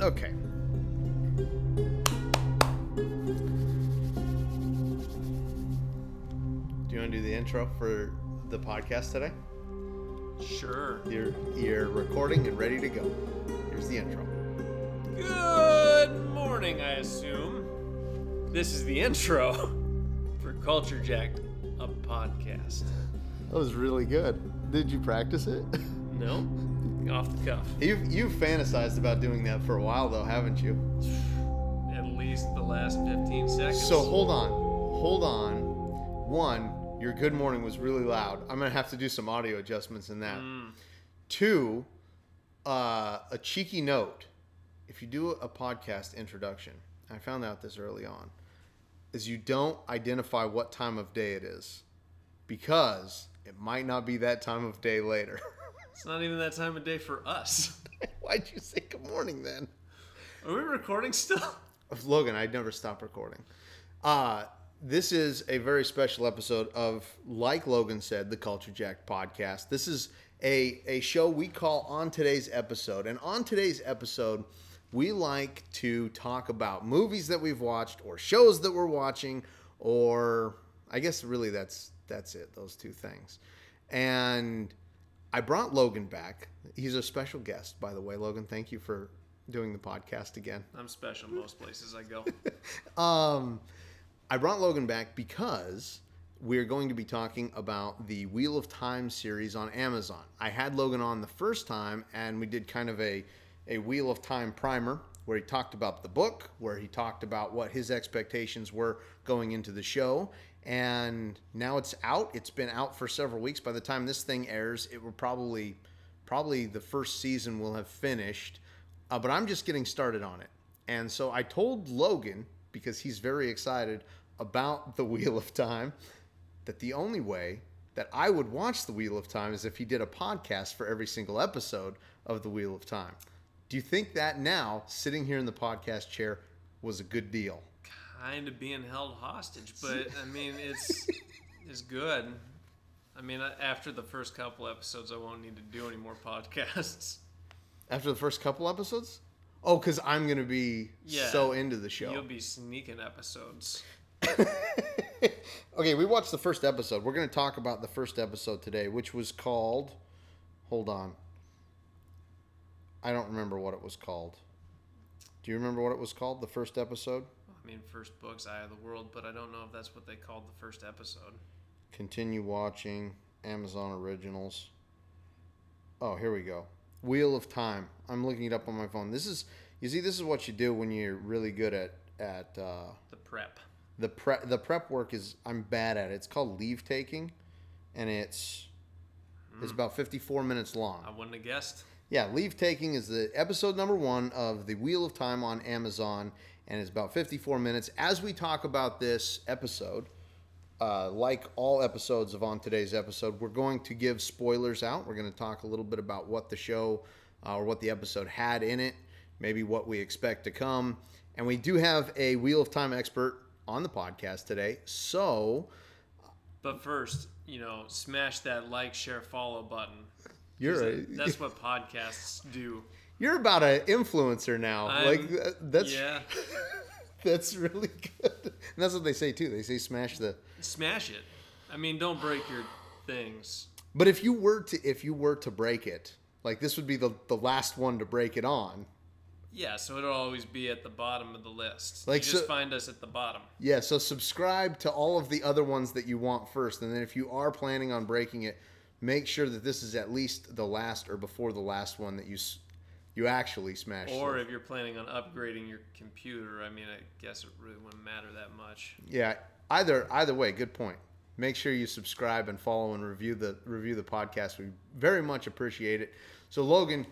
Okay. Do you want to do the intro for the podcast today? Sure. You're you're recording and ready to go. Here's the intro. Good morning, I assume. This is the intro for Culture Jacked, a podcast. That was really good. Did you practice it? No? Off the cuff. You've you've fantasized about doing that for a while though, haven't you? At least the last 15 seconds. So hold on, hold on. One, your good morning was really loud. I'm gonna have to do some audio adjustments in that. Two, uh, a cheeky note: if you do a podcast introduction, I found out this early on, is you don't identify what time of day it is, because it might not be that time of day later. It's not even that time of day for us. Why'd you say good morning then? Are we recording still? Logan, I'd never stop recording. Uh, this is a very special episode of, like Logan said, the Culture Jack podcast. This is a, a show we call On Today's Episode. And on today's episode, we like to talk about movies that we've watched or shows that we're watching, or I guess really that's that's it, those two things. And I brought Logan back. He's a special guest, by the way. Logan, thank you for doing the podcast again. I'm special most places I go. Um, I brought Logan back because we're going to be talking about the Wheel of Time series on Amazon. I had Logan on the first time, and we did kind of a, a Wheel of Time primer where he talked about the book, where he talked about what his expectations were going into the show. And now it's out. It's been out for several weeks. By the time this thing airs, it will probably, probably the first season will have finished. Uh, but I'm just getting started on it. And so I told Logan, because he's very excited about the Wheel of Time, that the only way that I would watch the Wheel of Time is if he did a podcast for every single episode of the Wheel of Time. Do you think that now, sitting here in the podcast chair, was a good deal? Kind of being held hostage, but I mean, it's it's good. I mean, after the first couple episodes, I won't need to do any more podcasts. After the first couple episodes? Oh, because I'm going to be Yeah. so into the show. You'll be sneaking episodes. okay, we watched the first episode. We're going to talk about the first episode today, which was called. Hold on. I don't remember what it was called. Do you remember what it was called? The first episode? I mean, first book's Eye of the World, but I don't know if that's what they called the first episode. Continue watching. Amazon Originals. Oh, here we go. Wheel of Time. I'm looking it up on my phone. This is, you see, this is what you do when you're really good at at uh, The prep. the prep. The prep work is I'm bad at it. It's called leave taking, and it's it's about 54 minutes long. I wouldn't have guessed. Yeah, Leave Taking is the episode number one of the Wheel of Time on Amazon, and it's about 54 minutes. As we talk about this episode, uh, like all episodes of On Today's episode, we're going to give spoilers out. We're going to talk a little bit about what the show uh, or what the episode had in it, maybe what we expect to come. And we do have a Wheel of Time expert on the podcast today. So But first, you know, smash that like, share, follow button. you're a, That's what podcasts do. You're about an influencer now. I'm- like that's Yeah. That's really good. And that's what they say too. They say smash the. Smash it. I mean, don't break your things. But if you were to if you were to break it, like this would be the the last one to break it on. Yeah, so it'll always be at the bottom of the list. Like, you just so- find us at the bottom. Yeah, so subscribe to all of the other ones that you want first, and then if you are planning on breaking it, make sure that this is at least the last or before the last one that you you actually smash. Or through. if you're planning on upgrading your computer, I mean, I guess it really wouldn't matter that much. yeah, either either way, good point. Make sure you subscribe and follow and review the review the podcast. We very much appreciate it. So Logan,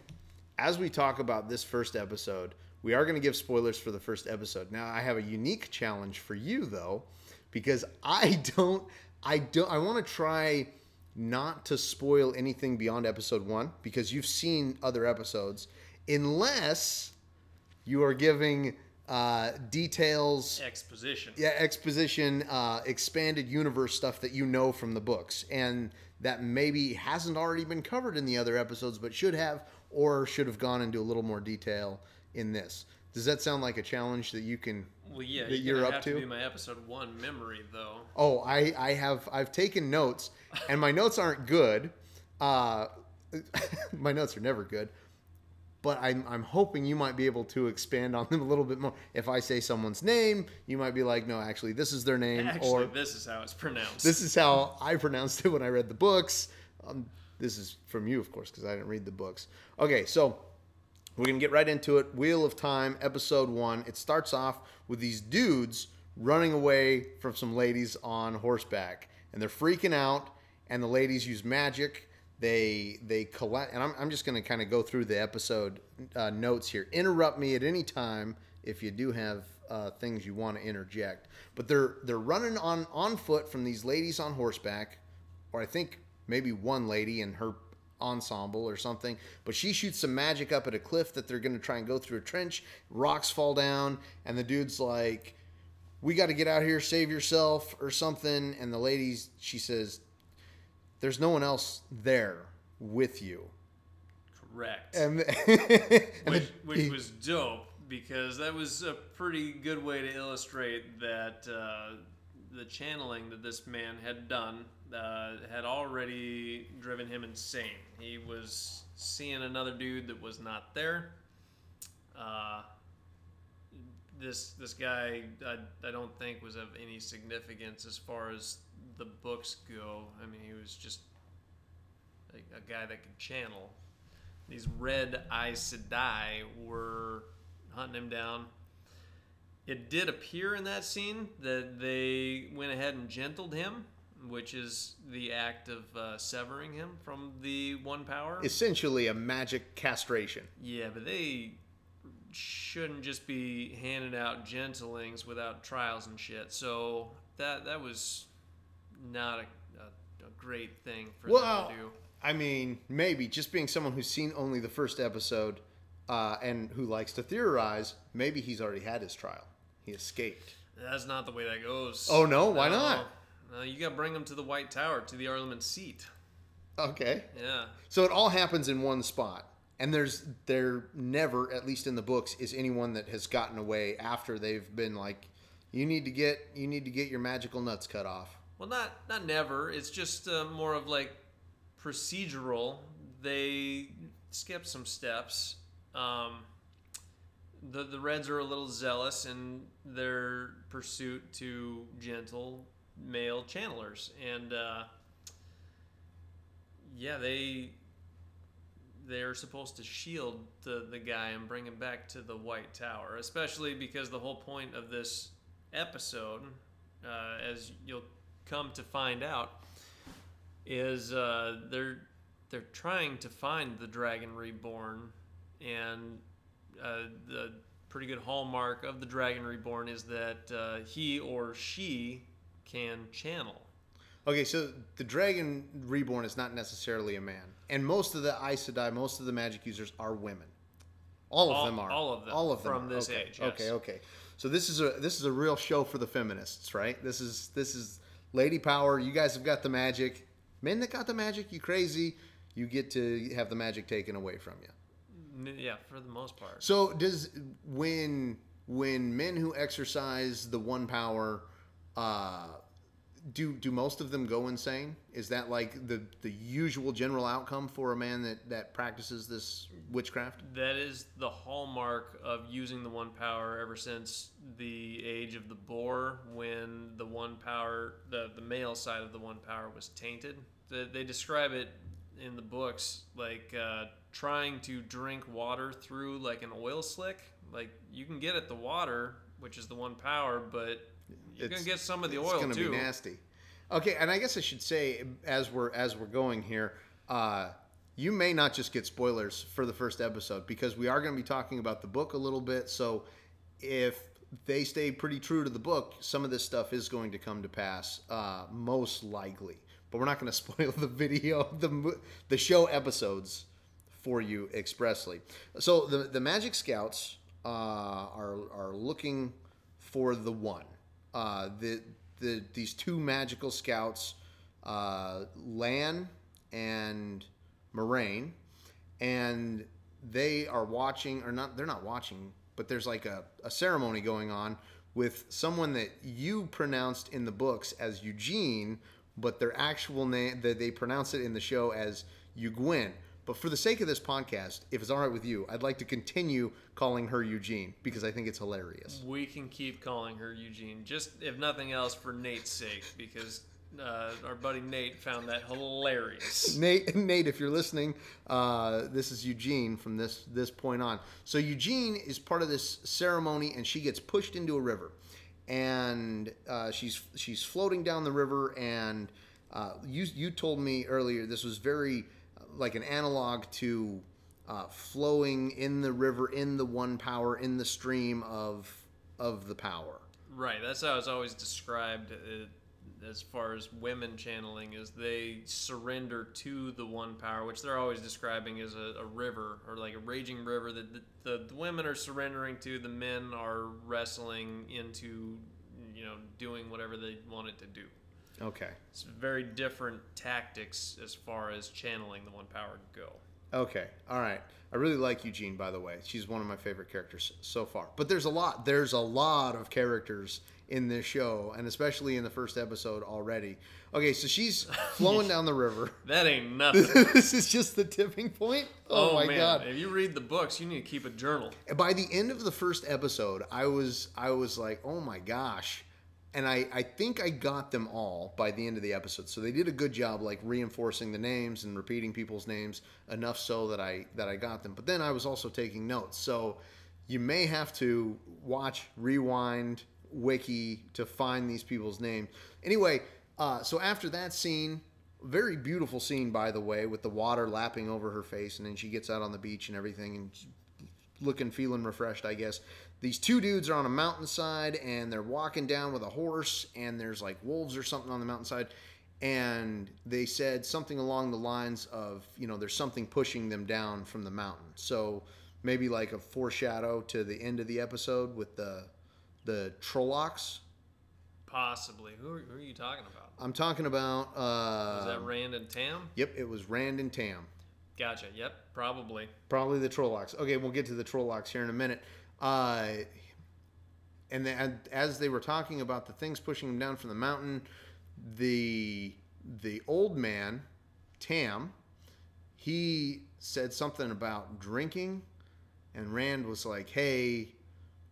as we talk about this first episode, we are going to give spoilers for the first episode. Now, I have a unique challenge for you though, because I don't I don't I want to try not to spoil anything beyond episode 1 because you've seen other episodes unless you are giving uh, details Exposition. yeah exposition uh, expanded universe stuff that you know from the books and that maybe hasn't already been covered in the other episodes but should have or should have gone into a little more detail in this. Does that sound like a challenge that you can? Well, yeah, that you're, you're up have to? be my episode one memory though. Oh, I I have I've taken notes, and my notes aren't good. Uh, my notes are never good, but I'm I'm hoping you might be able to expand on them a little bit more. If I say someone's name, you might be like, no, actually, this is their name, Actually, or this is how it's pronounced. this is how I pronounced it when I read the books. Um, this is from you, of course, because I didn't read the books. Okay, so we're gonna get right into it. Wheel of Time, episode one. It starts off with these dudes running away from some ladies on horseback, and they're freaking out. And the ladies use magic. They they collect, and I'm, I'm just gonna kind of go through the episode uh, notes here. Interrupt me at any time if you do have uh, things you want to interject. But they're they're running on on foot from these ladies on horseback, or I think maybe one lady and her ensemble or something. But she shoots some magic up at a cliff that they're going to try and go through a trench. Rocks fall down, and the dude's like, "We got to get out here, save yourself," or something. And the ladies, she says, "There's no one else there with you." correct. And, and which, the- which was dope because that was a pretty good way to illustrate that uh, the channeling that this man had done uh, had already driven him insane. He was seeing another dude that was not there. Uh, this this guy I, I don't think was of any significance as far as the books go. I mean, he was just a, a guy that could channel these red Aes Sedai were hunting him down. It did appear in that scene that they went ahead and gentled him, which is the act of uh, severing him from the one power. essentially a magic castration. yeah, but they shouldn't just be handing out gentlings without trials and shit. So that that was not a, a, a great thing for Well, them to do. I mean, maybe just being someone who's seen only the first episode uh, and who likes to theorize, maybe he's already had his trial. He escaped. That's not the way that goes. Oh, no? Why not? No, you got to bring him to the White Tower, to the Amyrlin Seat. Okay. Yeah. So it all happens in one spot. And there's there never, at least in the books, is anyone that has gotten away after they've been like, you need to get you need to get your magical nuts cut off. Well, not not never. It's just uh, more of like procedural. They skip some steps. Um, the the Reds are a little zealous in their pursuit to gentle male channelers, and uh, yeah, they they're supposed to shield the the guy and bring him back to the White Tower, especially because the whole point of this episode, uh, as you'll come to find out, is uh, they're they're trying to find the Dragon Reborn, and uh, the pretty good hallmark of the Dragon Reborn is that uh, he or she can channel. Okay, so the Dragon Reborn is not necessarily a man, and most of the Aes Sedai, most of the magic users are women. All of All- them are. all of them All of them from are. this okay. age, yes. Okay, okay. So this is a this is a real show for the feminists, right? This is this is lady power. You guys have got the magic. Men that got the magic, you crazy. You get to have the magic taken away from you. Yeah, for the most part. So does when when men who exercise the one power, uh, do do most of them go insane? Is that like the the usual general outcome for a man that that practices this witchcraft? That is the hallmark of using the one power ever since the age of the Bore, when the one power, the, the male side of the one power was tainted. The, they describe it in the books like uh, trying to drink water through like an oil slick. Like you can get at the water, which is the one power, but you're It's- gonna get some of the oil too. it's gonna be nasty. Okay, and I guess I should say as we're as we're going here, uh, you may not just get spoilers for the first episode because we are going to be talking about the book a little bit. So if they stay pretty true to the book, some of this stuff is going to come to pass, uh, most likely. But we're not going to spoil the video, the the show episodes for you expressly. So the the Magic Scouts uh, are are looking for the one. Uh, the the these two magical scouts, uh, Lan and Moiraine, and they are watching, or not, they're not watching, but there's like a, a ceremony going on with someone that you pronounced in the books as Eugene, but their actual name, that they pronounce it in the show as Egwene. But for the sake of this podcast, if it's all right with you, I'd like to continue calling her Eugene because I think it's hilarious. We can keep calling her Eugene, just if nothing else for Nate's sake, because uh, our buddy Nate found that hilarious. Nate, Nate, if you're listening, uh, this is Eugene from this this point on. So Eugene is part of this ceremony, and she gets pushed into a river, and uh, she's she's floating down the river. And uh, you you told me earlier this was very like an analog to uh, flowing in the river, in the one power, in the stream of of the power. Right, that's how it's always described. Uh, as far as women channeling is they surrender to the one power which they're always describing as a, a river or like a raging river that the, the, the, women are surrendering to the men are wrestling into you know doing whatever they want it to do okay it's very different tactics as far as channeling the one power go okay all right i really like eugene by the way she's one of my favorite characters so far but there's a lot there's a lot of characters in this show, and especially in the first episode already. Okay, so she's flowing down the river. That ain't nothing. this is just the tipping point. Oh, oh my man. god! If you read the books, you need to keep a journal. By the end of the first episode, I was I was like, oh my gosh. And I, I think I got them all by the end of the episode. So they did a good job like reinforcing the names and repeating people's names enough so that I that I got them. But then I was also taking notes. So you may have to watch, rewind, wiki to find these people's names. Anyway, uh, so after that scene, very beautiful scene by the way, with the water lapping over her face, and then she gets out on the beach and everything, and looking, feeling refreshed, I guess. These two dudes are on a mountainside, and they're walking down with a horse, and there's like wolves or something on the mountainside. And they said something along the lines of, you know, there's something pushing them down from the mountain. So maybe like a foreshadow to the end of the episode with the the Trollocs. Possibly. Who are, who are you talking about? I'm talking about. Uh, was that Rand and Tam? Yep, it was Rand and Tam. Gotcha. Yep, probably. Probably the Trollocs. Okay, we'll get to the Trollocs here in a minute. Uh, and, then, as they were talking about the things pushing them down from the mountain, the the old man, Tam, he said something about drinking, and Rand was like, "Hey,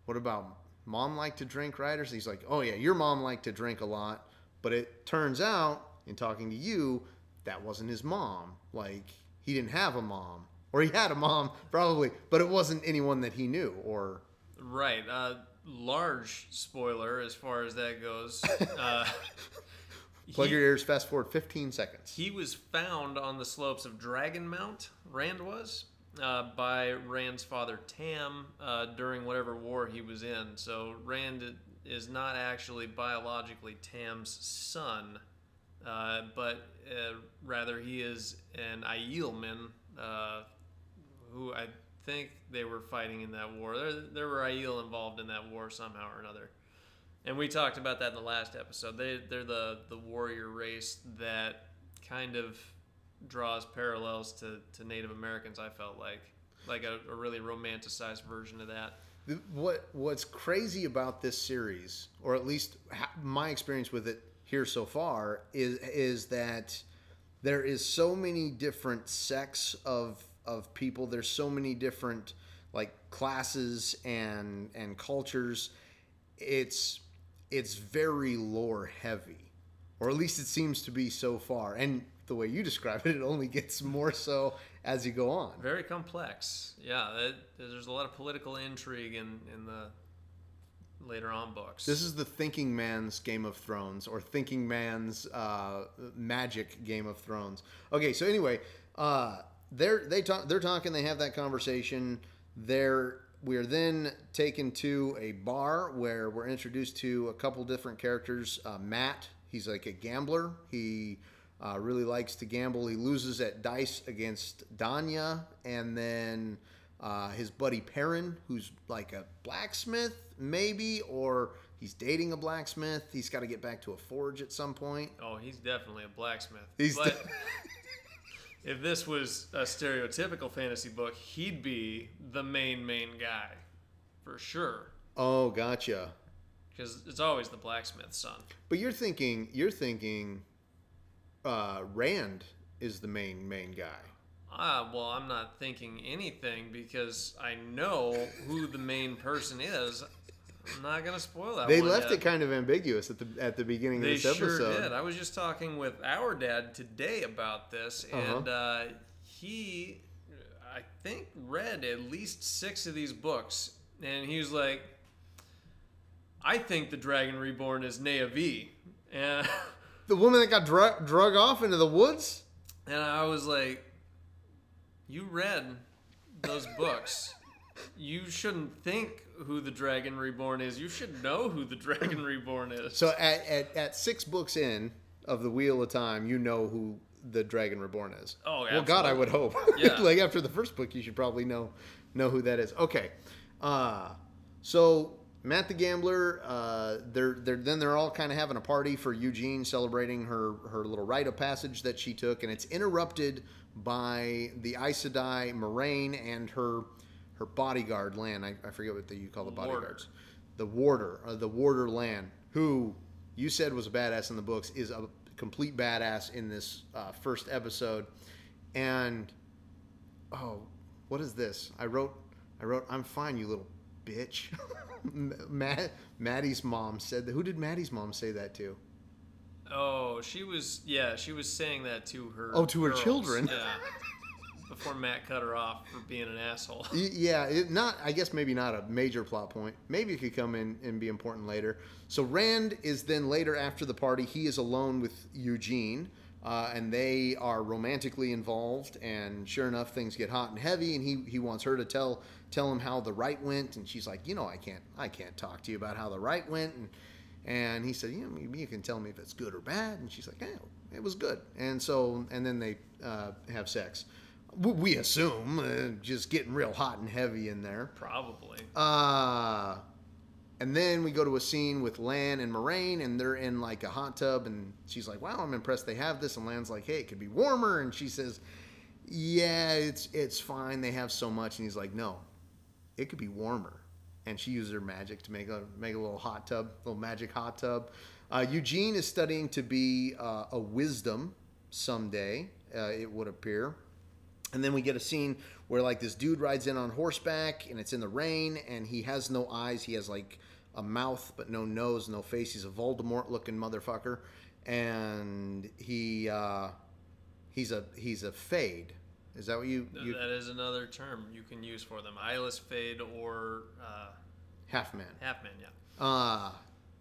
what about mom liked to drink? Or he's like, oh yeah, your mom liked to drink a lot. But it turns out, in talking to you, that wasn't his mom. Like he didn't have a mom, or he had a mom probably, but it wasn't anyone that he knew. Or right, uh, large spoiler as far as that goes. Uh, Plug he, your ears. Fast forward 15 seconds. He was found on the slopes of Dragon Mount. Rand was uh, by Rand's father Tam uh, during whatever war he was in. So Rand is not actually biologically Tam's son, uh, but uh, rather he is an Aielman uh, who I think they were fighting in that war. There, there were Aiel involved in that war somehow or another. And we talked about that in the last episode. They, they're the, the warrior race that kind of draws parallels to, to Native Americans. I felt like like a, a really romanticized version of that. What What's crazy about this series, or at least my experience with it here so far, is is that there is so many different sects of of people. There's so many different like classes and and cultures. It's it's very lore heavy, or at least it seems to be so far. And the way you describe it, it only gets more so as you go on. Very complex. Yeah, it, there's a lot of political intrigue in in the later on books. This is the thinking man's Game of Thrones, or thinking man's uh, magic Game of Thrones. Okay, so anyway, uh, they're they talk they're talking. They have that conversation. They're we're then taken to a bar where we're introduced to a couple different characters. Uh, Mat, he's like a gambler. He uh, really likes to gamble. He loses at dice against Danya, and then uh, his buddy Perrin, who's like a blacksmith, maybe, or he's dating a blacksmith. He's got to get back to a forge at some point. Oh, he's definitely a blacksmith. He's. But... if this was a stereotypical fantasy book, he'd be the main main guy, for sure. Oh, gotcha. Because it's always the blacksmith's son. But you're thinking, you're thinking, uh, Rand is the main main guy. Ah, well, I'm not thinking anything because I know who the main person is. I'm not gonna spoil that. They left yet. it kind of ambiguous at the at the beginning They of this sure episode. did. I was just talking with our dad today about this, Uh-huh. and uh, he, I think, read at least six of these books, and he was like, "I think the Dragon Reborn is Nynaeve," and The woman that got drug drug off into the woods. and I was like, "You read those books." You shouldn't think who the Dragon Reborn is. You should know who the Dragon Reborn is. So at, at, at six books in of the Wheel of Time, you know who the Dragon Reborn is. Oh, well, God, I would hope. Yeah. like after the first book, you should probably know know who that is. Okay, uh, so Mat the Gambler, uh, they're they're then they're all kind of having a party for Eugene, celebrating her her little rite of passage that she took, and it's interrupted by the Aes Sedai Moiraine and her her bodyguard Lan. I, I forget what the, you call the Warder. bodyguards. The warder, uh, the warder Lan, who you said was a badass in the books, is a complete badass in this uh, first episode. And oh, what is this? I wrote, I wrote, I'm fine, you little bitch. Mat, Maddie's mom said that. Who did Maddie's mom say that to? Oh, she was yeah, she was saying that to her. Oh, to her children. Yeah. Before Mat cut her off for being an asshole. Yeah, it, not. I guess maybe not a major plot point. Maybe it could come in and be important later. So Rand is then later after the party. He is alone with Eugene, uh, and they are romantically involved. And sure enough, things get hot and heavy. And he he wants her to tell tell him how the right went. And she's like, you know, I can't I can't talk to you about how the right went. And and he said, you know, you can tell me if it's good or bad. And she's like, yeah, it was good. And so and then they uh, have sex. We assume, uh, just getting real hot and heavy in there. Probably. Uh, and then we go to a scene with Lan and Moiraine, and they're in like a hot tub, and she's like, "Wow, I'm impressed they have this." And Lan's like, "Hey, it could be warmer," and she says, "Yeah, it's it's fine. They have so much." And he's like, "No, it could be warmer." And she uses her magic to make a make a little hot tub, little magic hot tub. Uh, Eugene is studying to be uh, a wisdom someday. Uh, it would appear. And then we get a scene where like this dude rides in on horseback and it's in the rain and he has no eyes. He has like a mouth but no nose, no face. He's a Voldemort looking motherfucker. And he uh he's a he's a fade. Is that what you, you that is another term you can use for them. Eyeless fade or uh, half man. half man, yeah. Uh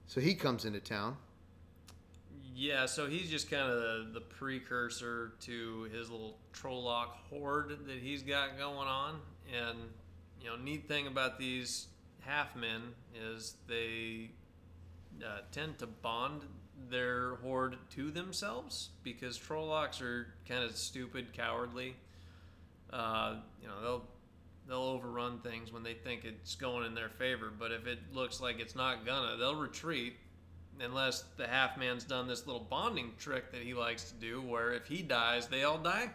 so he comes into town. Yeah, so he's just kind of the, the precursor to his little Trolloc horde that he's got going on. And, you know, neat thing about these half men is they uh, tend to bond their horde to themselves because Trollocs are kind of stupid, cowardly. Uh, you know, they'll they'll overrun things when they think it's going in their favor, but if it looks like it's not gonna, they'll retreat unless the half man's done this little bonding trick that he likes to do where if he dies, they all die.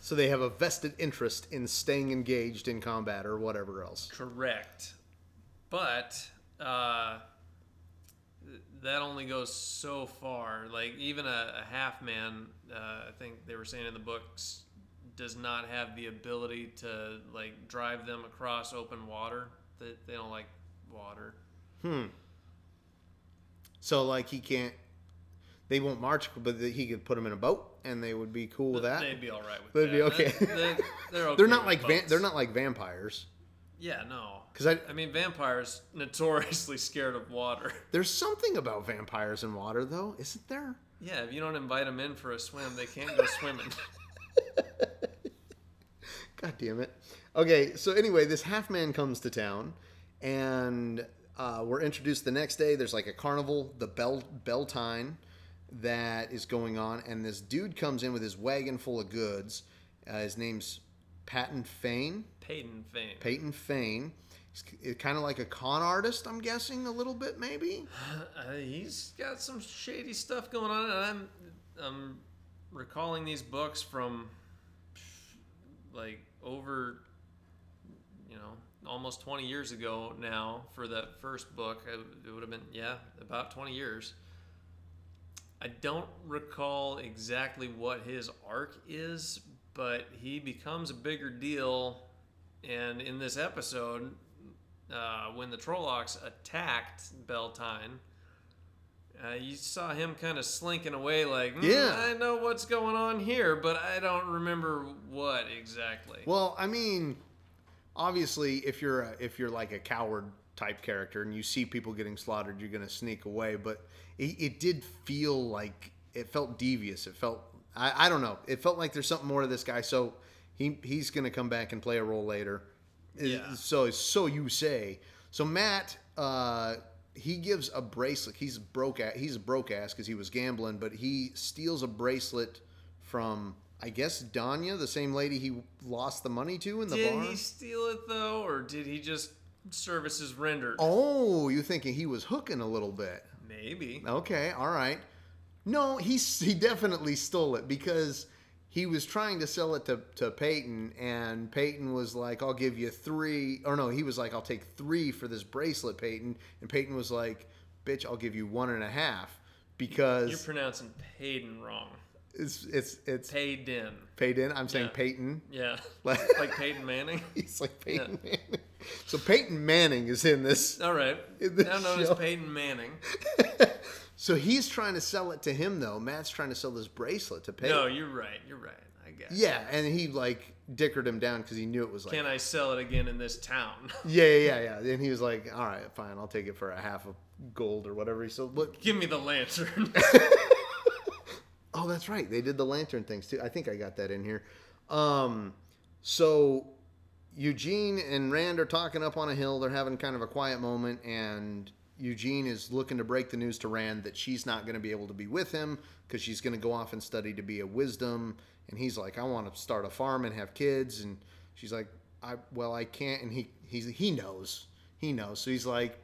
So they have a vested interest in staying engaged in combat or whatever else. Correct. But uh, that only goes so far. Like, even a, a half man, uh, I think they were saying in the books, does not have the ability to, like, drive them across open water. They, they don't like water. Hmm. So like he can't. They won't march, but he could put them in a boat, and they would be cool with that. They'd be all right with that. They'd that. be okay. They, they, they're okay they're not with like van- boats. they're not like vampires. Yeah, no. Because I I mean, vampires notoriously scared of water. there's something about vampires in water though, isn't there? Yeah, if you don't invite them in for a swim, they can't go swimming. God damn it. Okay, so anyway, this half man comes to town, and uh, we're introduced the next day. There's like a carnival, the Bell Bel Tine, that is going on, and this dude comes in with his wagon full of goods. Uh, his name's Padan Fain. Peyton fame. Peyton Fane. He's kind of like a con artist, I'm guessing, a little bit, maybe. Uh, he's got some shady stuff going on, and I'm I'm recalling these books from like over, you know, almost 20 years ago now for that first book. It would have been, yeah, about 20 years. I don't recall exactly what his arc is, but he becomes a bigger deal. And in this episode, uh, when the Trollocs attacked Bel Tine, uh, you saw him kind of slinking away, like, "Mm, Yeah. I know what's going on here, but I don't remember what exactly. Well, I mean, obviously, if you're a, if you're like a coward type character and you see people getting slaughtered, you're gonna sneak away. But it, it did feel like it felt devious. It felt I, I don't know. It felt like there's something more to this guy. So he he's gonna come back and play a role later. Yeah. So so you say. So Mat. Uh, he gives a bracelet. He's broke. He's a broke ass because he was gambling, but he steals a bracelet from, I guess, Danya, the same lady he lost the money to in the did bar. Did he steal it though, or did he just services rendered? Oh, you thinking he was hooking a little bit? Maybe. Okay, all right. No, he he definitely stole it because he was trying to sell it to, to Peyton, and Peyton was like, "I'll give you three. Or no, he was like, "I'll take three for this bracelet, Peyton." And Peyton was like, "Bitch, I'll give you one and a half because You're pronouncing Payden wrong. It's it's it's Payden. Peyton. I'm saying Yeah. Peyton. Yeah. Like- like Peyton Manning. He's like Peyton Manning. So Peyton Manning is in this. All right. In this Now known show. as Peyton Manning. So he's trying to sell it to him though. Mat's trying to sell this bracelet to Peyton. No, you're right. You're right. I guess. Yeah, and he like dickered him down because he knew it was like Can I sell it again in this town? yeah, yeah, yeah, yeah. And he was like, "All right, fine, I'll take it for a half of gold or whatever." He said, "Look, Give me the lantern. Oh, that's right, they did the lantern things too. I think I got that in here." Um, so Eugene and Rand are talking up on a hill. They're having kind of a quiet moment, and Eugene is looking to break the news to Rand that she's not going to be able to be with him because she's going to go off and study to be a wisdom. And he's like, "I want to start a farm and have kids," and she's like, "I well, I can't." And he he's he knows, he knows. So he's like,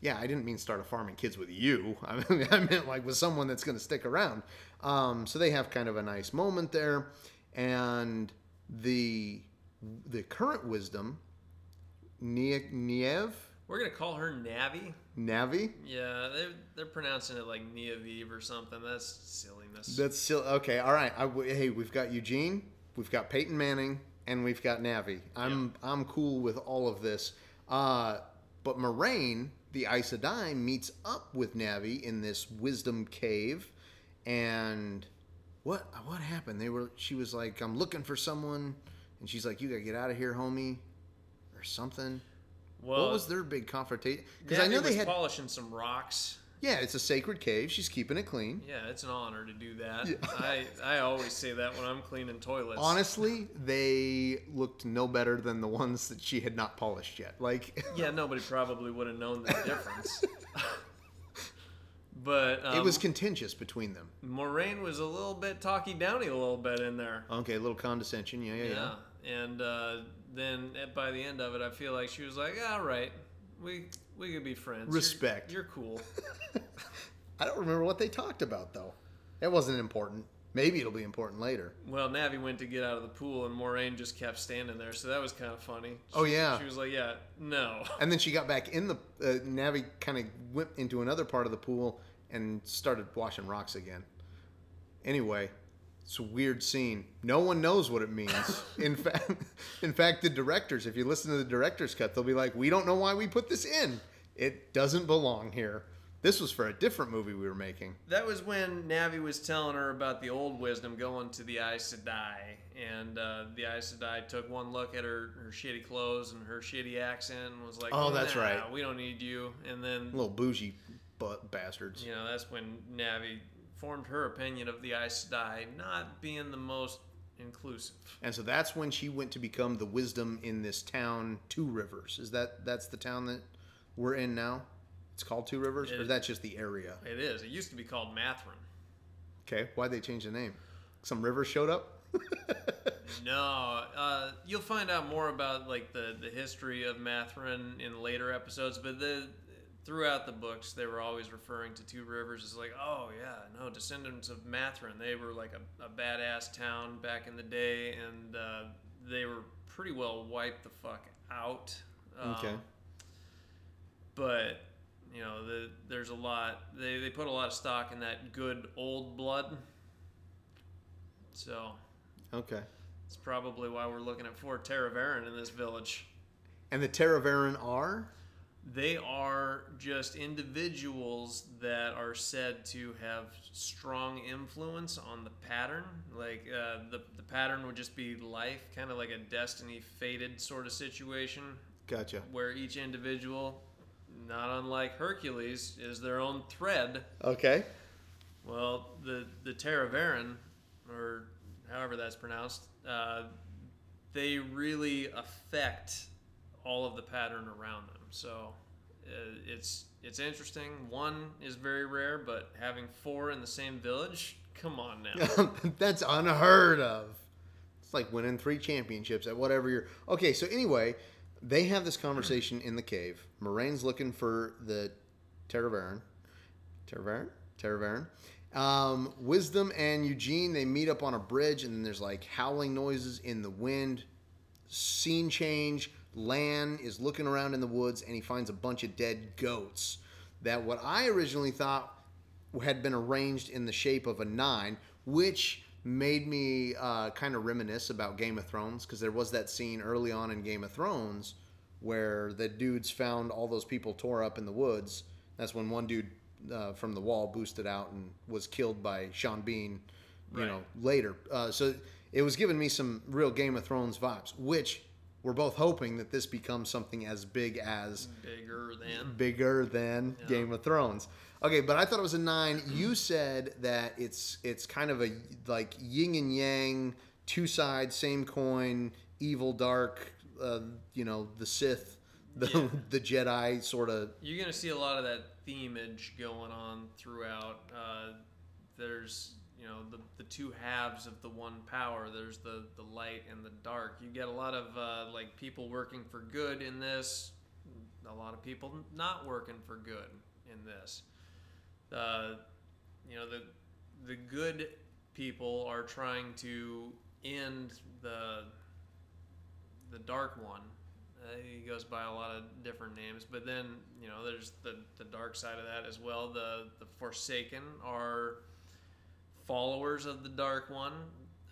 "Yeah, I didn't mean start a farm and kids with you. I, mean, I meant like with someone that's going to stick around." Um, so they have kind of a nice moment there, and the the current wisdom, Nie- Niev, We're gonna call her Navi. Navi. Yeah, they're they're pronouncing it like Nynaeve or something. That's silliness. That's still okay. All right. I, hey, we've got Eugene, we've got Peyton Manning, and we've got Navi. I'm I'm cool with all of this. Uh, but Moiraine, the Aes Sedai, meets up with Navi in this wisdom cave, and what what happened? They were. She was like, "I'm looking for someone," and she's like, "You gotta get out of here, homie," or something. well, what was their big confrontation? Because I know they had. polishing some rocks. Yeah, it's a sacred cave. She's keeping it clean. Yeah, it's an honor to do that. Yeah. I I always say that when I'm cleaning toilets. Honestly, they looked no better than the ones that she had not polished yet. Like Yeah, nobody probably would have known the difference. but um, it was contentious between them. Moiraine was a little bit talky downy a little bit in there. Okay, a little condescension. Yeah, yeah, yeah. Yeah, and uh, then at, by the end of it, I feel like she was like, "All right, we we could be friends. You're- Respect. You're, cool." I don't remember what they talked about though. That wasn't important. Maybe it'll be important later. well, Navi went to get out of the pool, and Moiraine just kept standing there, so that was kind of funny. Oh, yeah. She was like, "Yeah, no." And then she got back in the uh, Navi kind of went into another part of the pool and started washing rocks again. Anyway, it's a weird scene. No one knows what it means. in fact, in fact, the directors, if you listen to the director's cut, they'll be like, "We don't know why we put this in. It doesn't belong here. This was for a different movie we were making." That was when Navi was telling her about the old wisdom going to the Aes Sedai, and uh, the Aes Sedai took one look at her, her shitty clothes and her shitty accent and was like, Oh, that's "Nah, right. We don't need you." And then Little bougie butt bastards. you know that's when Navi formed her opinion of the Aes Sedai not being the most inclusive. And so that's when she went to become the wisdom in this town, Two Rivers. Is that that's the town that we're in now? It's called Two Rivers, or It- is that just the area? It is. It used to be called Manetheren. Okay, why'd they change the name? Some river showed up. No, uh, you'll find out more about like the, the history of Manetheren in later episodes, but the throughout the books they were always referring to Two Rivers as like, oh yeah, no, descendants of Manetheren. They were like a, a badass town back in the day, and uh, they were pretty well wiped the fuck out. Um, Okay. But you know, the, there's a lot. They they put a lot of stock in that good old blood. So Okay. it's probably why we're looking at four ta'veren in this village. And the ta'veren are? They are just individuals that are said to have strong influence on the pattern. Like uh, the the pattern would just be life, kind of like a destiny fated sort of situation, Gotcha. where each individual, not unlike Hercules, is their own thread. Okay. Well, the the ta'veren, or however that's pronounced, uh, they really affect all of the pattern around them. So it's it's interesting. One is very rare, but having four in the same village, come on now. That's unheard of. It's like winning three championships at whatever you're. Okay, so anyway, they have this conversation in the cave. Moiraine's looking for the ta'veren. ta'veren? ta'veren. Um, Wisdom and Eugene, they meet up on a bridge, and then there's like howling noises in the wind. Scene change. Lan is looking around in the woods, and he finds a bunch of dead goats. That what I originally thought had been arranged in the shape of a nine, which made me uh, kind of reminisce about Game of Thrones because there was that scene early on in Game of Thrones where the dudes found all those people tore up in the woods. That's when one dude uh, from the wall boosted out and was killed by Sean Bean, you Right. know, later. Uh, so it was giving me some real Game of Thrones vibes, which we're both hoping that this becomes something as big as Bigger than. bigger than Yeah. Game of Thrones. Okay, but I thought it was a nine. You said that it's it's kind of a like yin and yang, two sides, same coin, evil, dark. Uh, you know, the Sith, the Yeah. the Jedi, sort of. You're gonna see a lot of that themage going on throughout. Uh, there's you know the, the two halves of the one power. There's the the light and the dark. You get a lot of uh, like people working for good in this. A lot of people not working for good in this. Uh, you know the the good people are trying to end the the dark one. Uh, he goes by a lot of different names, but then you know there's the the dark side of that as well. The the Forsaken are followers of the Dark One,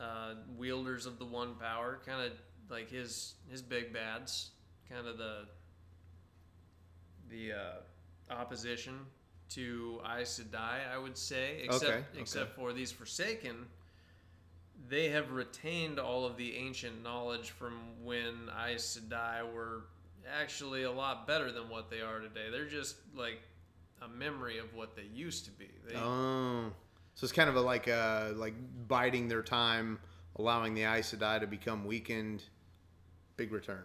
uh, wielders of the One Power, kind of like his his big bads, kind of the the uh, opposition to Aes Sedai, I would say, except Okay, okay. except for these Forsaken they have retained all of the ancient knowledge from when Aes Sedai were actually a lot better than what they are today. They're just like a memory of what they used to be. They, Oh, so it's kind of a, like uh like biding their time, allowing the Aes Sedai to become weakened. Big return.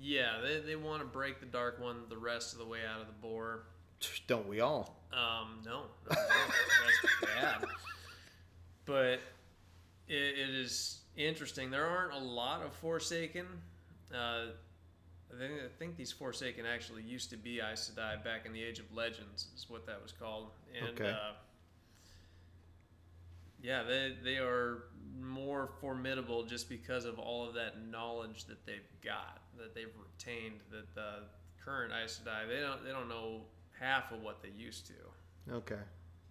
yeah, they, they want to break the Dark One the rest of the way out of the bore. Don't we all? Um, no, no, no, that's bad. But it, it is interesting. There aren't a lot of Forsaken. Uh, I think, I think these Forsaken actually used to be Aes Sedai back in the Age of Legends, is what that was called. And Okay. uh, yeah, they, they are more formidable just because of all of that knowledge that they've got, that they've retained. That the current Aes Sedai, they don't they don't know half of what they used to. Okay.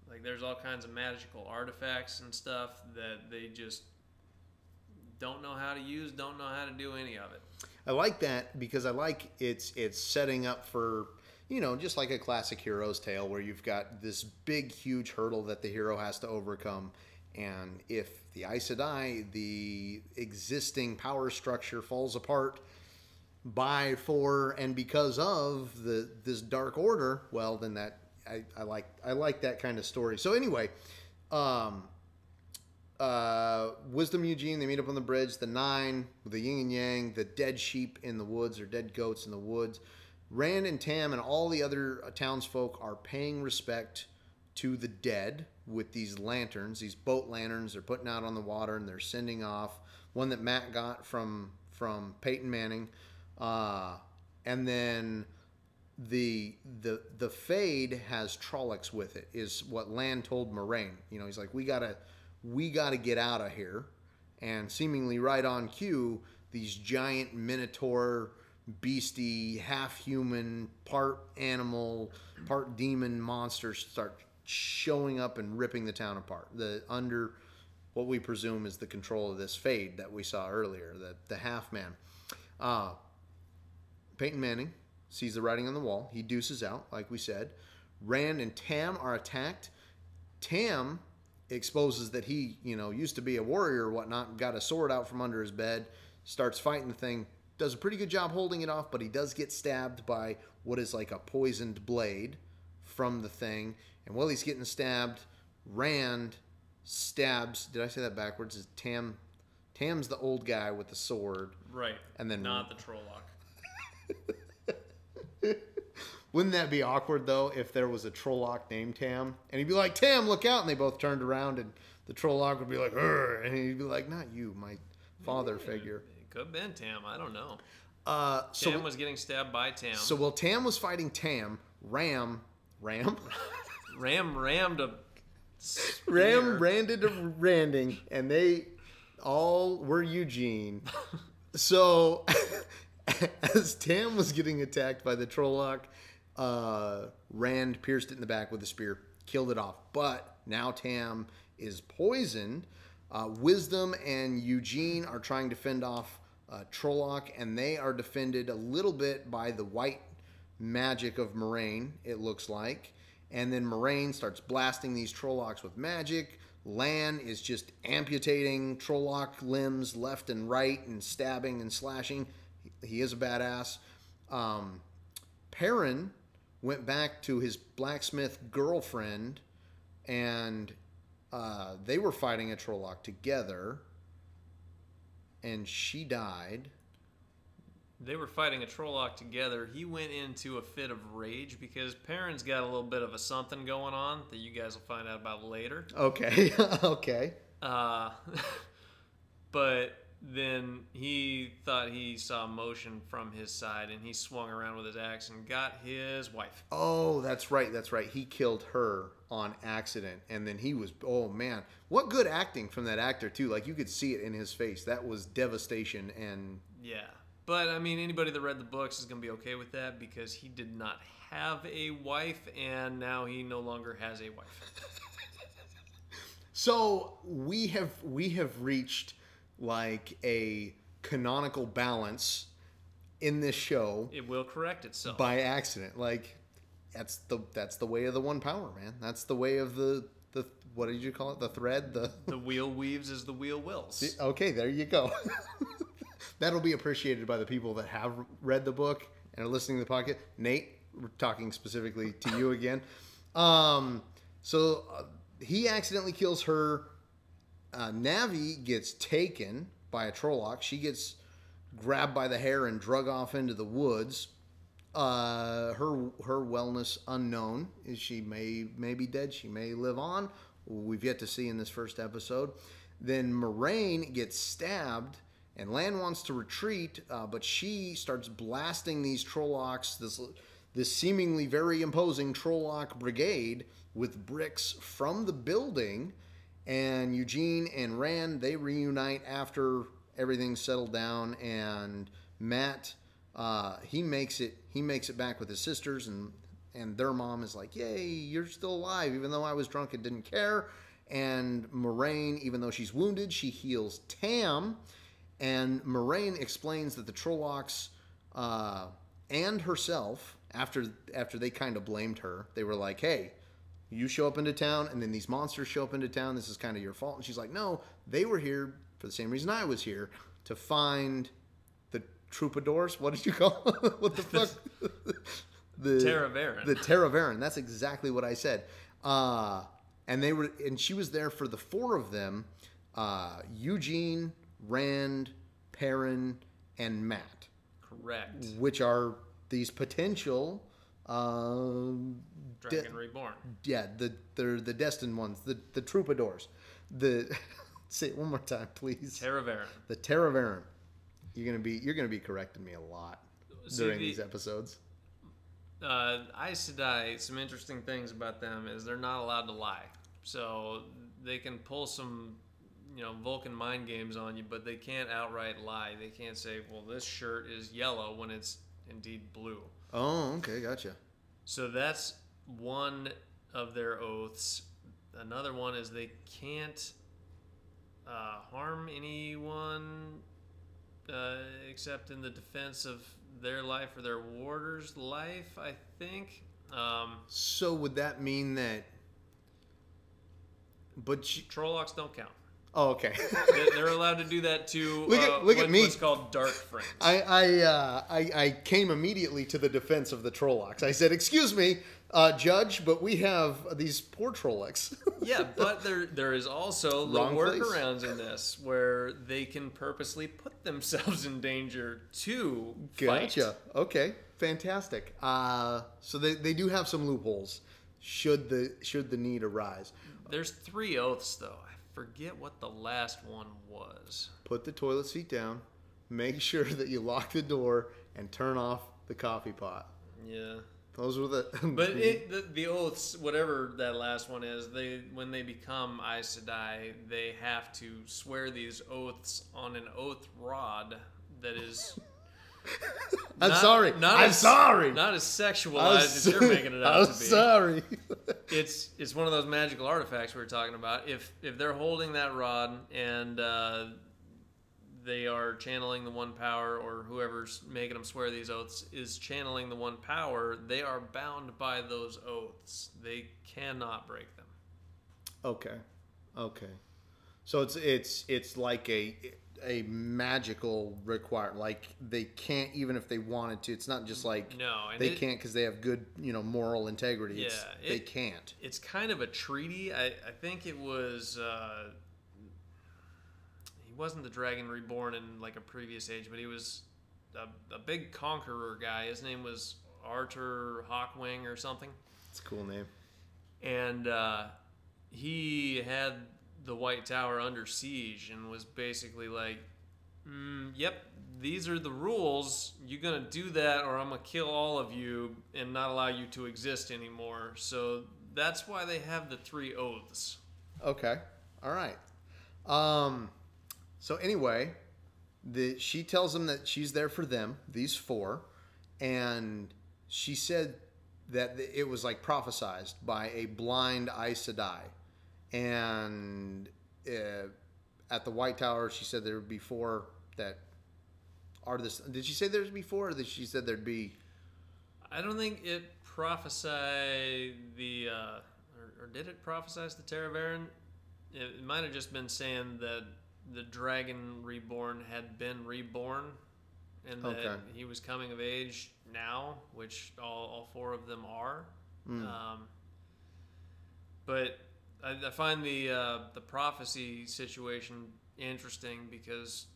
Like there's all kinds of magical artifacts and stuff that they just don't know how to use, don't know how to do any of it. I like that because I like it's it's setting up for you know just like a classic hero's tale where you've got this big huge hurdle that the hero has to overcome, and if the Aes Sedai, the existing power structure falls apart by for and because of the this dark order, well then that I, I like I like that kind of story. So anyway, um, uh, Wisdom Eugene, they meet up on the bridge. The nine, the yin and yang, the dead sheep in the woods or dead goats in the woods. Rand and Tam and all the other townsfolk are paying respect to the dead with these lanterns, these boat lanterns. They're putting out on the water and they're sending off. One that Mat got from from Peyton Manning, uh, and then the the the fade has Trollocs with it is what Lan told Moiraine. You know, he's like, we gotta we gotta get out of here, and seemingly right on cue, these giant minotaur, beastie, half human, part animal, part demon monsters start showing up and ripping the town apart. The under what we presume is the control of this fade that we saw earlier, the the half man. Uh, Peyton Manning sees the writing on the wall. He deuces out, like we said. Rand and Tam are attacked. Tam exposes that he, you know, used to be a warrior or whatnot, got a sword out from under his bed, starts fighting the thing, does a pretty good job holding it off, but he does get stabbed by what is like a poisoned blade from the thing. And while he's getting stabbed, Rand stabs. Did I say that backwards? Is Tam? Tam's the old guy with the sword. Right. And then- not the Trolloc. Wouldn't that be awkward though if there was a Trolloc named Tam and he'd be like, "Tam, look out!" and they both turned around and the Trolloc would be like, "Urgh," and he'd be like, "Not you, my father figure." It could have been Tam. I don't know. Uh, so Tam was getting stabbed by Tam. so while Tam was fighting Tam, Ram, Ram, Ram rammed a spear. Ram branded a Randing, and they all were Eugene. So as Tam was getting attacked by the Trolloc, uh, Rand pierced it in the back with a spear, killed it off. But now Tam is poisoned. Uh, Wisdom and Eugene are trying to fend off uh, Trolloc, and they are defended a little bit by the white magic of Moiraine, it looks like. And then Moiraine starts blasting these Trollocs with magic. Lan is just amputating Trolloc limbs left and right and stabbing and slashing. He is a badass. Um, Perrin went back to his blacksmith girlfriend and uh, they were fighting a Trolloc together. And she died. They were fighting a Trolloc together. He went into a fit of rage because Perrin's got a little bit of a something going on that you guys will find out about later. Okay, okay. Uh, but then he thought he saw motion from his side and he swung around with his axe and got his wife. Oh, that's right. That's right. He killed her on accident, and then he was. Oh man, what good acting from that actor too. Like you could see it in his face. That was devastation, and Yeah. But I mean, anybody that read the books is going to be okay with that because he did not have a wife and now he no longer has a wife. so we have we have reached like a canonical balance in this show It will correct itself. by accident. Like that's the that's the way of the one power, man. That's the way of the the what did you call it? The thread. The the wheel weaves as the wheel wills. Okay, there you go. That'll be appreciated by the people that have read the book and are listening to the podcast. Nate, we're talking specifically to you again. Um, so uh, he accidentally kills her. Uh, Navi gets taken by a Trolloc. She gets grabbed by the hair and drug off into the woods. Uh, her her wellness unknown. Is she may may be dead? She may live on. We've yet to see in this first episode. Then Moiraine gets stabbed, and Lan wants to retreat, uh, but she starts blasting these Trollocs. This this seemingly very imposing Trolloc brigade with bricks from the building. And Eugene and Rand they reunite after everything's settled down, and Mat uh, he makes it he makes it back with his sisters and and their mom is like yay you're still alive even though i was drunk and didn't care and Moiraine even though she's wounded she heals tam and Moiraine explains that the trollocs uh, and herself after after they kind of blamed her they were like hey you show up into town and then these monsters show up into town this is kind of your fault and she's like no they were here for the same reason i was here to find the troubadours what did you call them? what the fuck the ta'veren. the ta'veren. That's exactly what I said. Uh, and they were, and she was there for the four of them: uh, Eugene, Rand, Perrin, and Mat, Correct. which are these potential. Um, Dragon Reborn. yeah, the they're the destined ones, the the troubadours. The say it one more time, please. ta'veren. the ta'veren. You're gonna be you're gonna be correcting me a lot See, during the- these episodes. uh, Aes Sedai, some interesting things about them is they're not allowed to lie. So they can pull some you know Vulcan mind games on you, but they can't outright lie. They can't say, "Well, this shirt is yellow" when it's indeed blue. Oh, okay, gotcha. So that's one of their oaths. Another one is they can't uh, harm anyone uh, except in the defense of their life or their warder's life. I think. Um, So would that mean that? But she, Trollocs don't count. Oh, okay. They- They're allowed to do that to Look at- uh, look at me. what's called Darkfriends. I I, uh, I I came immediately to the defense of the Trollocs. I said, "Excuse me, uh, Judge, but we have these poor Trollocs." yeah, but there there is also Wrong place. workarounds in this where they can purposely put themselves in danger to fight. gotcha. Okay, fantastic. Uh, so they, they do have some loopholes. Should the should the need arise, There's three oaths though. I forget what the last one was. put the toilet seat down. Make sure that you lock the door and turn off the coffee pot. Yeah. Those were the. But it, the, the oaths, whatever that last one is, they when they become Aes Sedai, they have to swear these oaths on an oath rod that is. I'm not- sorry. not I'm as- sorry. Not as sexualized as you're making it out I'm to be. sorry. It's it's one of those magical artifacts we were talking about. If if they're holding that rod and uh, they are channeling the one power, or whoever's making them swear these oaths is channeling the one power, they are bound by those oaths. They cannot break them. Okay. Okay. So it's it's it's like a a magical require like they can't even if they wanted to. It's not just like No, they it- can't because they have good you know moral integrity. It's, Yeah, they can't. It's kind of a treaty. I, I think it was. Uh, he wasn't the Dragon Reborn in like a previous age, but he was a, a big conqueror guy. His name was Arthur Hawkwing or something. It's a cool name. and uh, he had the White Tower under siege and was basically like, mm, "Yep, these are the rules. You're gonna do that, or I'm gonna kill all of you and not allow you to exist anymore." So that's why they have the three oaths. Okay. All right. Um. So anyway, the she tells them that she's there for them, these four, and she said that it was like prophesized by a blind Aes Sedai, and uh, at the White Tower, she said there would be four that are this. Did she say there's be four, or did she said there'd be? I don't think it prophesied the, uh, or, or did it prophesize the ta'veren? It, it might have just been saying that the dragon reborn had been reborn, and that Okay. he was coming of age now, which all, all four of them are. Mm. Um, but I, I find the uh, the prophecy situation interesting because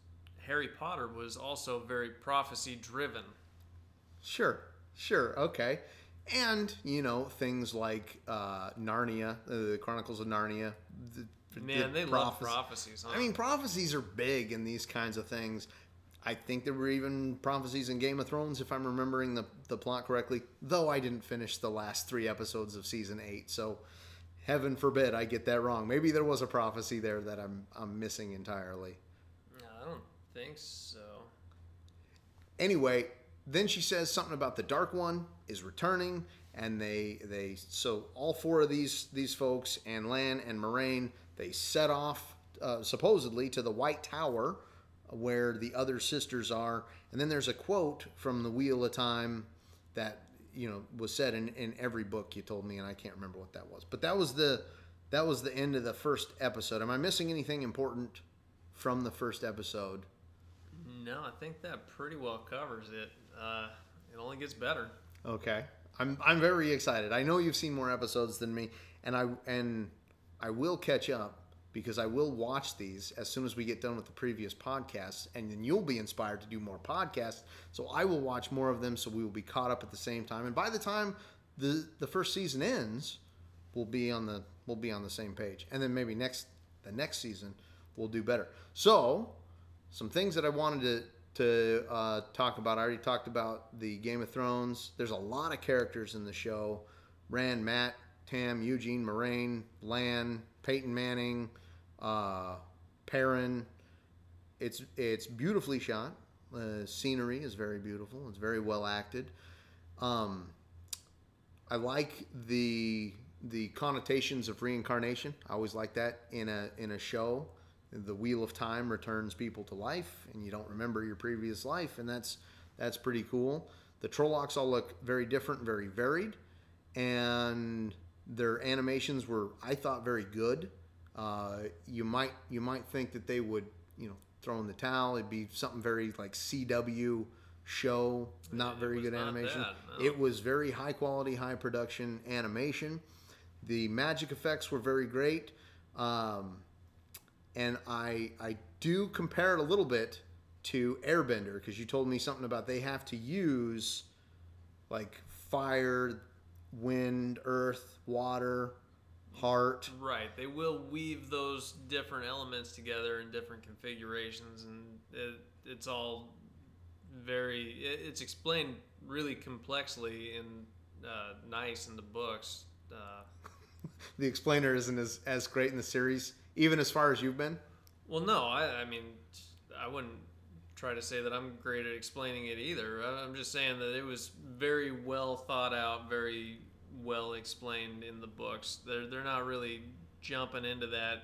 Harry Potter was also very prophecy driven. Sure, sure, okay. And you know things like uh, Narnia, uh, the Chronicles of Narnia. The, Man, the they love prophecies. Huh? I mean, prophecies are big in these kinds of things. I think there were even prophecies in Game of Thrones, if I'm remembering the, the plot correctly. Though I didn't finish the last three episodes of season eight, so heaven forbid I get that wrong. Maybe there was a prophecy there that I'm I'm missing entirely. No, I don't think so. anyway, then she says something about the Dark One is returning, and they they so all four of these these folks and Lan and Moiraine they set off uh, supposedly to the White Tower where the other sisters are, and then there's a quote from the Wheel of Time that you know was said in, in every book you told me, and I can't remember what that was, but that was the that was the end of the first episode. Am I missing anything important from the first episode? No, I think that pretty well covers it. Uh, it only gets better. Okay. I'm I'm very excited. I know you've seen more episodes than me, and I and I will catch up because I will watch these as soon as we get done with the previous podcasts, and then you'll be inspired to do more podcasts. So I will watch more of them, so we will be caught up at the same time. And by the time the the first season ends, we'll be on the we'll be on the same page, and then maybe next the next season we'll do better. So some things that I wanted to to uh, talk about. I already talked about the Game of Thrones. There's a lot of characters in the show: Rand, Mat, Tam, Eugene, Moiraine, Lan, Peyton Manning, uh, Perrin. It's it's beautifully shot. Uh, scenery is very beautiful. It's very well acted. Um, I like the the connotations of reincarnation. I always like that in a in a show. The wheel of time returns people to life, and you don't remember your previous life, and that's that's pretty cool. The Trollocs all look very different, very varied, and their animations were, I thought, very good. Uh, you might you might think that they would, you know, throw in the towel. It'd be something very like CW show, not very good animation. that, no. It was very high quality, high production animation. The magic effects were very great. Um, and I I do compare it a little bit to Airbender because you told me something about they have to use like fire, wind, earth, water, heart. Right. They will weave those different elements together in different configurations, and it, it's all very. It, it's explained really complexly and uh, nice in the books. Uh, The explainer isn't as, as great in the series, even as far as you've been. well, no, I, I mean, I wouldn't try to say that I'm great at explaining it either. I'm just saying that it was very well thought out, very well explained in the books. They're they're not really jumping into that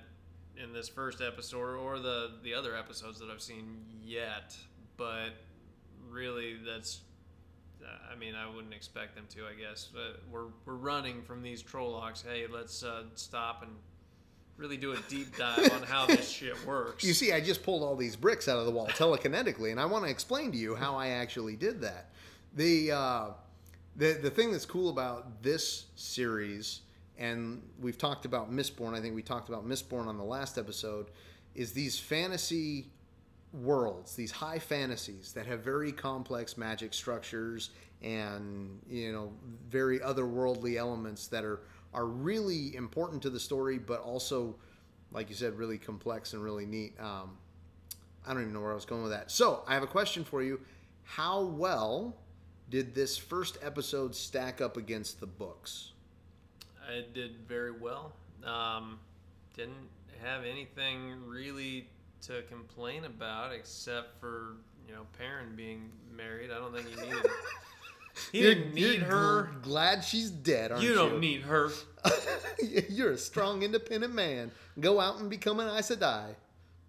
in this first episode or the the other episodes that I've seen yet, but really that's I mean, I wouldn't expect them to. I guess but we're we're running from these Trollocs. Hey, let's uh, stop and really do a deep dive on how this shit works. You see, I just pulled all these bricks out of the wall telekinetically, and I want to explain to you how I actually did that. The uh, the the thing that's cool about this series, and we've talked about Mistborn. I think we talked about Mistborn on the last episode. Is these fantasy worlds, these high fantasies that have very complex magic structures and you know very otherworldly elements that are are really important to the story, but also, like you said, really complex and really neat. Um, I don't even know where I was going with that. So I have a question for you: How well did this first episode stack up against the books? I did very well. Um, didn't have anything really to complain about except for you know Perrin being married. I don't think he needed. He didn't You're- need you're her. Glad she's dead, aren't you? You don't need her. You're a strong, independent man. Go out and become an Aes Sedai,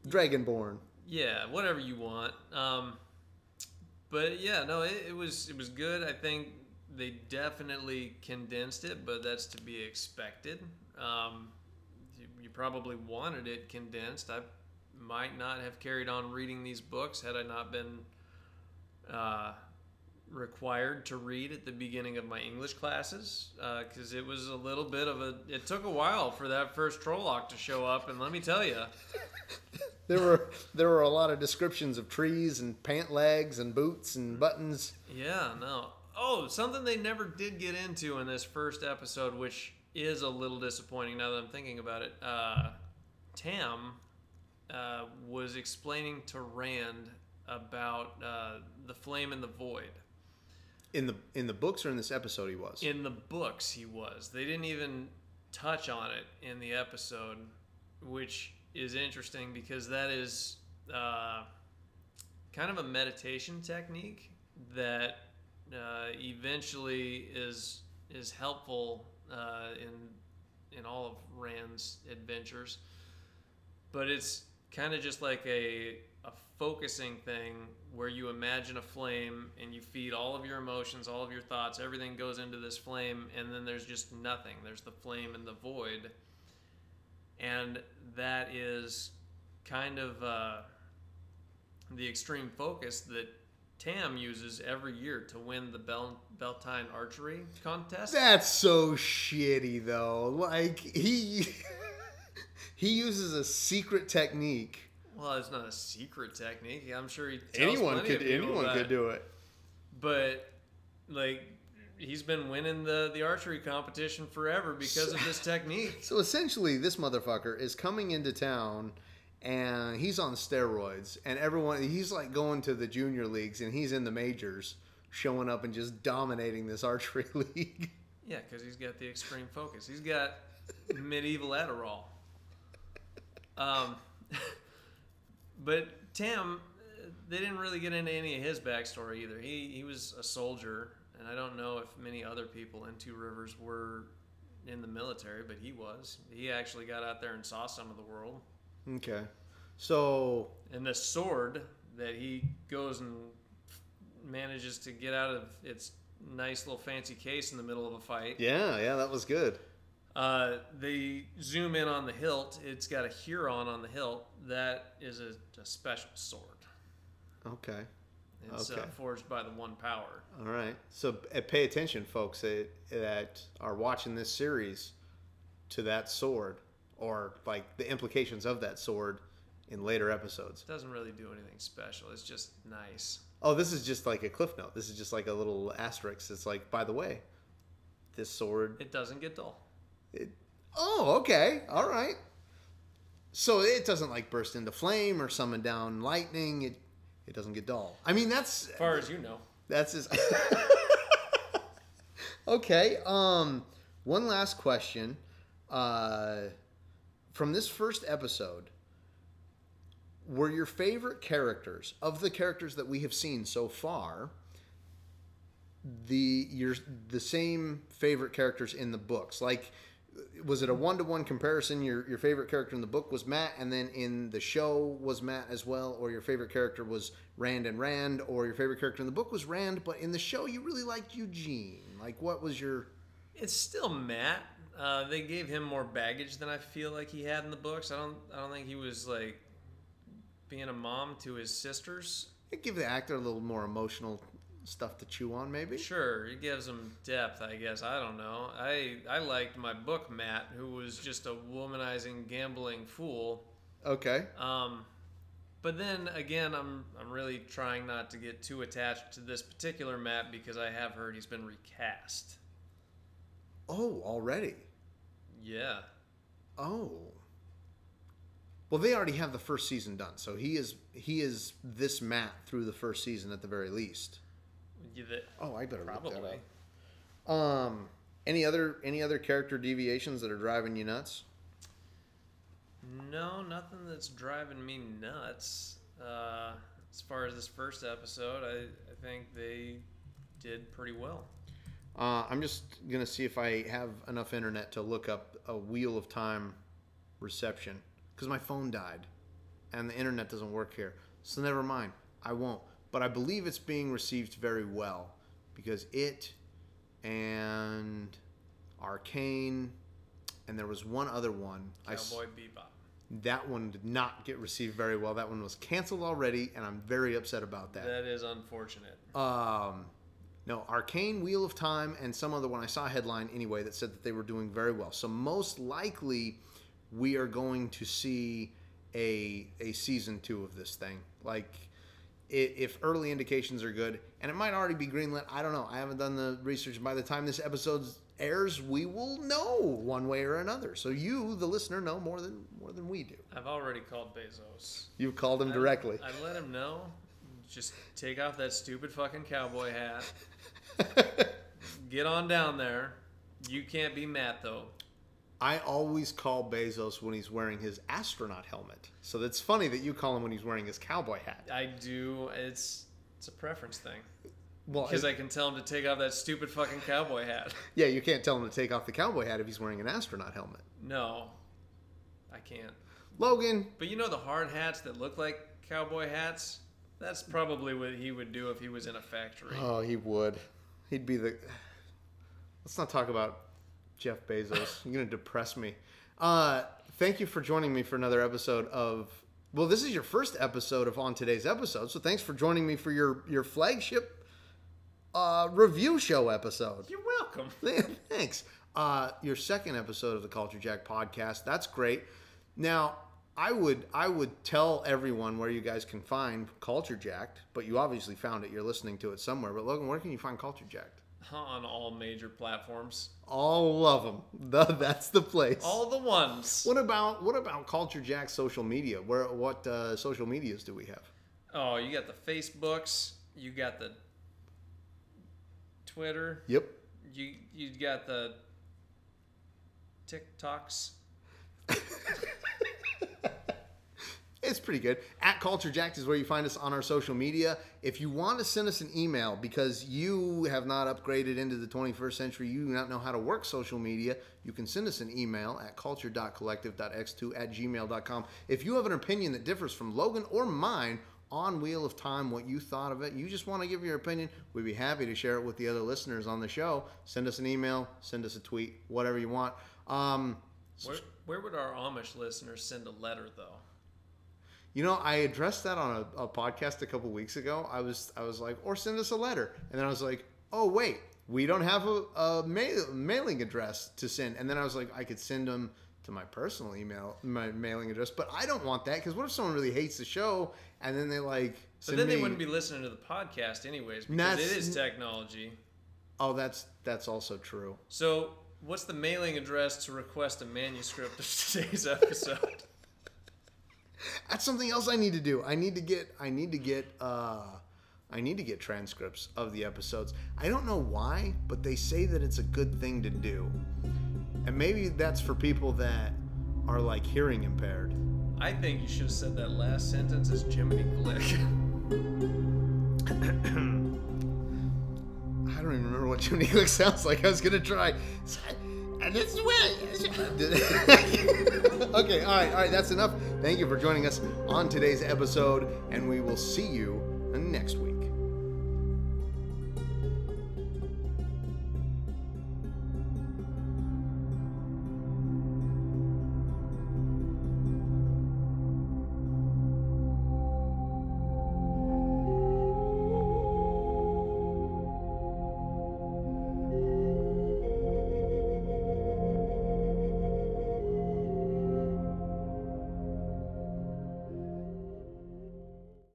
Dragonborn. Yeah, whatever you want. Um, but yeah, no, it, it was it was good. I think they definitely condensed it, but that's to be expected. Um, you, you probably wanted it condensed. I might not have carried on reading these books had I not been uh, required to read at the beginning of my English classes because it was a little bit of a. It took a while for that first Trolloc to show up, and let me tell you. There were there were a lot of descriptions of trees and pant legs and boots and buttons. Yeah, no. Oh, something they never did get into in this first episode, which is a little disappointing now that I'm thinking about it. Uh, Tam uh, was explaining to Rand about uh, the flame in the void. In the in the books or in this episode, he was. In the books, he was. They didn't even touch on it in the episode, which is interesting because that is uh, kind of a meditation technique that uh, eventually is is helpful uh, in in all of Rand's adventures. But it's kind of just like a a focusing thing where you imagine a flame and you feed all of your emotions, all of your thoughts, everything goes into this flame, and then there's just nothing. There's the flame and the void, and that is kind of uh, the extreme focus that Tam uses every year to win the Bel- Beltane archery contest. That's so shitty, though. Like he he uses a secret technique. Well, it's not a secret technique. I'm sure he tells Anyone could anyone could do it. But like, he's been winning the the archery competition forever because of this technique. So essentially, this motherfucker is coming into town and he's on steroids, and everyone he's like going to the junior leagues and he's in the majors, showing up and just dominating this archery league. Yeah, because he's got the extreme focus. He's got medieval Adderall. Um, But Tam, uh, they didn't really get into any of his backstory either. He he was a soldier, and I don't know if many other people in Two Rivers were in the military, but he was. He actually got out there and saw some of the world. Okay. So And the sword that he goes and manages to get out of its nice little fancy case in the middle of a fight. yeah, yeah, that was good. Uh, they zoom in on the hilt. It's got a heron on the hilt. That is a, a special sword. Okay. It's uh, Okay. forged by the One Power. All right. So uh, pay attention, folks, that, that are watching this series to that sword or like the implications of that sword in later episodes. doesn't really do anything special. It's just nice. Oh, this is just like a cliff note. This is just like a little asterisk. It's like, by the way, this sword. It doesn't get dull. It, oh, okay. All right. So it doesn't like burst into flame or summon down lightning. It it doesn't get dull. I mean, that's As far as you know. That's his. okay. Um, one last question. Uh, from this first episode, were your favorite characters of the characters that we have seen so far? The your the same favorite characters in the books, like was it a one to one comparison? Your your favorite character in the book was Mat, and then in the show was Mat as well, or your favorite character was Rand and Rand, or your favorite character in the book was Rand, but in the show you really liked Eugene. Like, what was your? It's still Mat. Uh, they gave him more baggage than I feel like he had in the books. I don't. I don't think he was like being a mom to his sisters. Give the actor a little more emotional stuff to chew on, maybe. Sure, it gives him depth. I guess I don't know. I I liked my book Mat, who was just a womanizing, gambling fool. Okay. Um, but then again, I'm I'm really trying not to get too attached to this particular Mat because I have heard he's been recast. Oh, already. Yeah. Oh. Well, they already have the first season done, so he is he is this Mat through the first season at the very least. That- Oh, I better look that up. Um, any other any other character deviations that are driving you nuts? No, nothing that's driving me nuts. Uh, as far as this first episode, I, I think they did pretty well. Uh, I'm just gonna see if I have enough internet to look up a Wheel of Time reception because my phone died and the internet doesn't work here. So never mind, I won't. But I believe it's being received very well because it and Arcane and there was one other one. I Cowboy Bebop. that one did not get received very well. That one was canceled already, and I'm very upset about that. That is unfortunate. Um, no, Arcane, Wheel of Time, and some other one. I saw a headline anyway that said that they were doing very well. So most likely, we are going to see a a season two of this thing. Like, i if early indications are good, and it might already be greenlit. I don't know. I haven't done the research. By the time this episode airs, we will know one way or another. So you, the listener, know more than more than we do. I've already called Bezos. You've called him directly. I, I let him know. Just take off that stupid fucking cowboy hat. Get on down there. You can't be Matt though. I always call Bezos when he's wearing his astronaut helmet. So that's funny that you call him when he's wearing his cowboy hat. I do. It's it's a preference thing. Well, Because I can tell him to take off that stupid fucking cowboy hat. yeah, you can't tell him to take off the cowboy hat if he's wearing an astronaut helmet. No, I can't. Logan, But you know the hard hats that look like cowboy hats? That's probably what he would do if he was in a factory. oh, he would. He'd be the. Let's not talk about Jeff Bezos. You're gonna depress me. Uh, thank you for joining me for another episode of. Well, this is your first episode of on today's episode, so thanks for joining me for your your flagship uh, review show episode. You're welcome. Thanks. Uh, your second episode of the Culture Jack podcast. That's great. Now, I would I would tell everyone where you guys can find Culture Jacked, but you obviously found it. You're listening to it somewhere. But Logan, where can you find Culture Jacked? On all major platforms. All of them. The, that's the place. All the ones. What about what about Culture Jack's social media? Where what uh, social medias do we have? Oh, you got the Facebooks. You got the Twitter. Yep. You you got the TikToks. It's pretty good. At Culture Jacked is where you find us on our social media. If you want to send us an email because you have not upgraded into the 21st century, you do not know how to work social media, you can send us an email at culture.collective.x2 at gmail.com. If you have an opinion that differs from Logan or mine on Wheel of Time, what you thought of it, you just want to give your opinion, we'd be happy to share it with the other listeners on the show. Send us an email, send us a tweet, whatever you want. Um, Where, where would our Amish listeners send a letter, though? You know, I addressed that on a, a podcast a couple weeks ago. I was I was like, or send us a letter, and then I was like, oh wait, we don't have a, a mail, mailing address to send. And then I was like, I could send them to my personal email, my mailing address, but I don't want that because what if someone really hates the show and then they like? But then they me- wouldn't be listening to the podcast anyways because That's- it is technology. Oh, that's that's also true. So, what's the mailing address to request a manuscript of today's episode? That's something else I need to do. I need to get I need to get uh I need to get transcripts of the episodes. I don't know why, but they say that it's a good thing to do. And maybe that's for people that are like hearing impaired. I think you should have said that last sentence is Jiminy Glick. I don't even remember what Jiminy Glick sounds like. I was gonna try. And it's okay, all right, all right, that's enough. Thank you for joining us on today's episode, and we will see you next week.